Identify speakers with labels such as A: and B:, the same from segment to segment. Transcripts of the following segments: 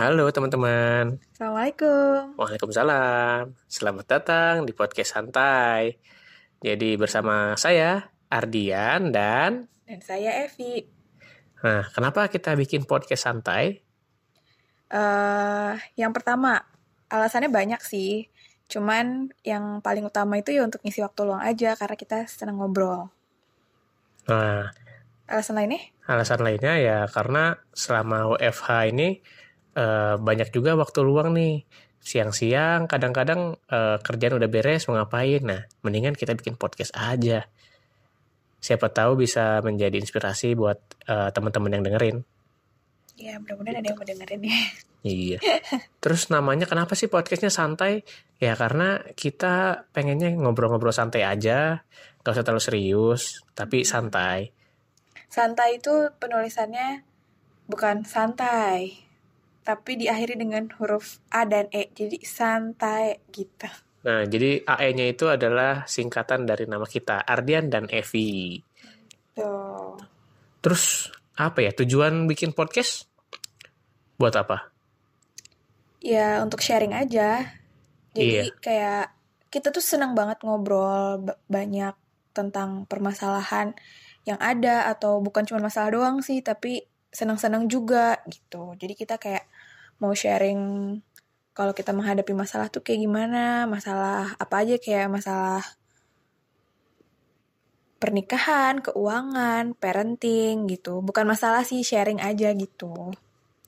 A: Halo teman-teman.
B: Assalamualaikum.
A: Waalaikumsalam. Selamat datang di podcast santai. Jadi bersama saya Ardian dan
B: Dan saya Evi.
A: Nah, kenapa kita bikin podcast santai?
B: Eh, yang pertama, alasannya banyak sih. Cuman yang paling utama itu ya untuk ngisi waktu luang aja karena kita senang ngobrol.
A: Nah,
B: Alasan lainnya?
A: alasan lainnya ya karena selama WFH ini eh, banyak juga waktu luang nih. Siang-siang kadang-kadang eh, kerjaan udah beres mau ngapain. Nah, mendingan kita bikin podcast aja. Siapa tahu bisa menjadi inspirasi buat eh, teman-teman yang dengerin.
B: Ya, mudah-mudahan ada yang mau dengerin ya.
A: Iya. Terus namanya kenapa sih podcastnya santai? Ya karena kita pengennya ngobrol-ngobrol santai aja, gak usah terlalu serius, tapi santai.
B: Santai itu penulisannya bukan santai, tapi diakhiri dengan huruf A dan E. Jadi santai gitu.
A: Nah, jadi AE-nya itu adalah singkatan dari nama kita, Ardian dan Evi.
B: Tuh.
A: Terus apa ya tujuan bikin podcast? Buat apa?
B: Ya, untuk sharing aja. Jadi
A: Iya.
B: kayak kita tuh senang banget ngobrol ba- banyak tentang permasalahan yang ada atau bukan cuma masalah doang sih, tapi senang-senang juga gitu. Jadi kita kayak mau sharing kalau kita menghadapi masalah tuh kayak gimana, masalah apa aja kayak masalah pernikahan, keuangan, parenting gitu. Bukan masalah sih sharing aja gitu.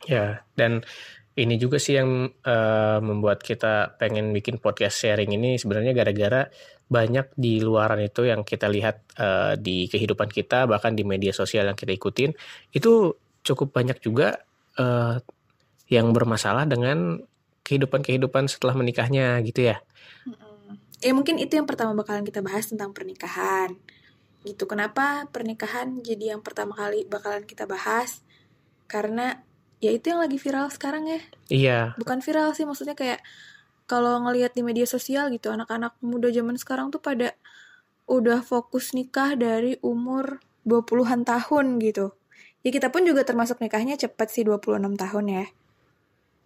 A: Ya, dan ini juga sih yang eh, membuat kita pengen bikin podcast sharing ini sebenarnya gara-gara banyak di luaran itu yang kita lihat eh, di kehidupan kita bahkan di media sosial yang kita ikutin itu cukup banyak juga eh, yang bermasalah dengan kehidupan-kehidupan setelah menikahnya gitu ya.
B: Ya mungkin itu yang pertama bakalan kita bahas tentang pernikahan. Gitu. Kenapa pernikahan jadi yang pertama kali bakalan kita bahas? Karena ya itu yang lagi viral sekarang ya.
A: Iya,
B: Bukan viral sih maksudnya kayak kalau ngelihat di media sosial gitu anak-anak muda zaman sekarang tuh pada udah fokus nikah dari umur 20-an tahun gitu. Ya kita pun juga termasuk nikahnya cepet sih 26 tahun ya.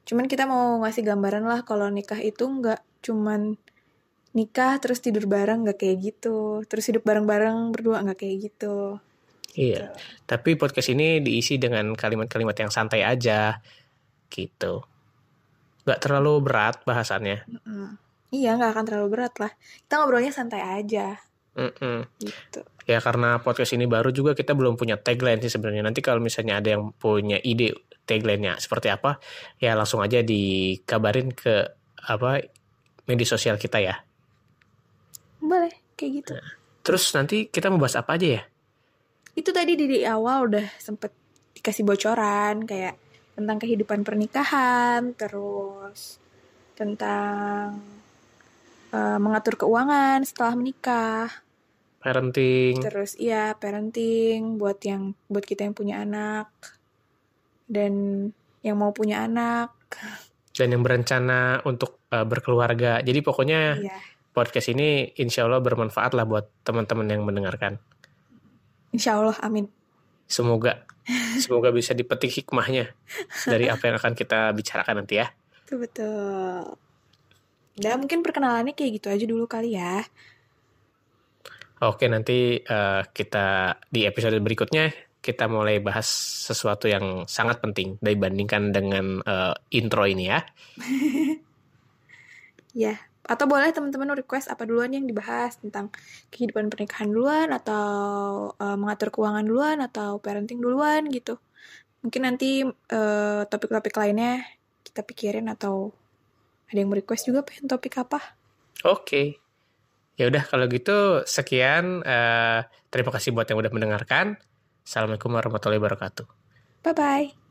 B: Cuman kita mau ngasih gambaran lah kalau nikah itu nggak cuman nikah terus tidur bareng nggak kayak gitu. Terus hidup bareng-bareng berdua nggak kayak gitu.
A: iya. Tapi podcast ini diisi dengan kalimat-kalimat yang santai aja gitu. Gak terlalu berat bahasannya.
B: Mm-mm. Iya nggak akan terlalu berat lah. Kita ngobrolnya santai aja
A: Mm-mm.
B: gitu.
A: Ya karena podcast ini baru juga kita belum punya tagline sih sebenarnya. Nanti kalau misalnya ada yang punya ide tagline-nya seperti apa, ya langsung aja dikabarin ke apa media sosial kita ya.
B: Boleh kayak gitu.
A: Terus nanti kita mau bahas apa aja ya?
B: Itu tadi di, awal udah sempet dikasih bocoran kayak tentang kehidupan pernikahan, terus tentang eh, mengatur keuangan setelah menikah,
A: Parenting.
B: terus iya parenting buat yang buat kita yang punya anak dan yang mau punya anak,
A: dan yang berencana untuk uh, berkeluarga. Jadi pokoknya
B: iya.
A: podcast ini insya Allah bermanfaat lah buat teman-teman yang mendengarkan.
B: Insya Allah, amin.
A: Semoga semoga bisa dipetik hikmahnya dari apa yang akan kita bicarakan nanti ya.
B: Betul betul. Udah mungkin perkenalannya kayak gitu aja dulu kali ya.
A: Oke, nanti uh, kita di episode berikutnya kita mulai bahas sesuatu yang sangat penting dibandingkan dengan uh, intro ini ya.
B: Ya, atau boleh teman-teman request apa duluan yang dibahas tentang kehidupan pernikahan duluan atau eh, mengatur keuangan duluan atau parenting duluan gitu. Mungkin nanti eh, topik-topik lainnya kita pikirin atau ada yang request juga pengen topik apa?
A: Oke. Ya udah kalau gitu sekian uh, terima kasih buat yang udah mendengarkan. Assalamualaikum warahmatullahi wabarakatuh.
B: Bye bye.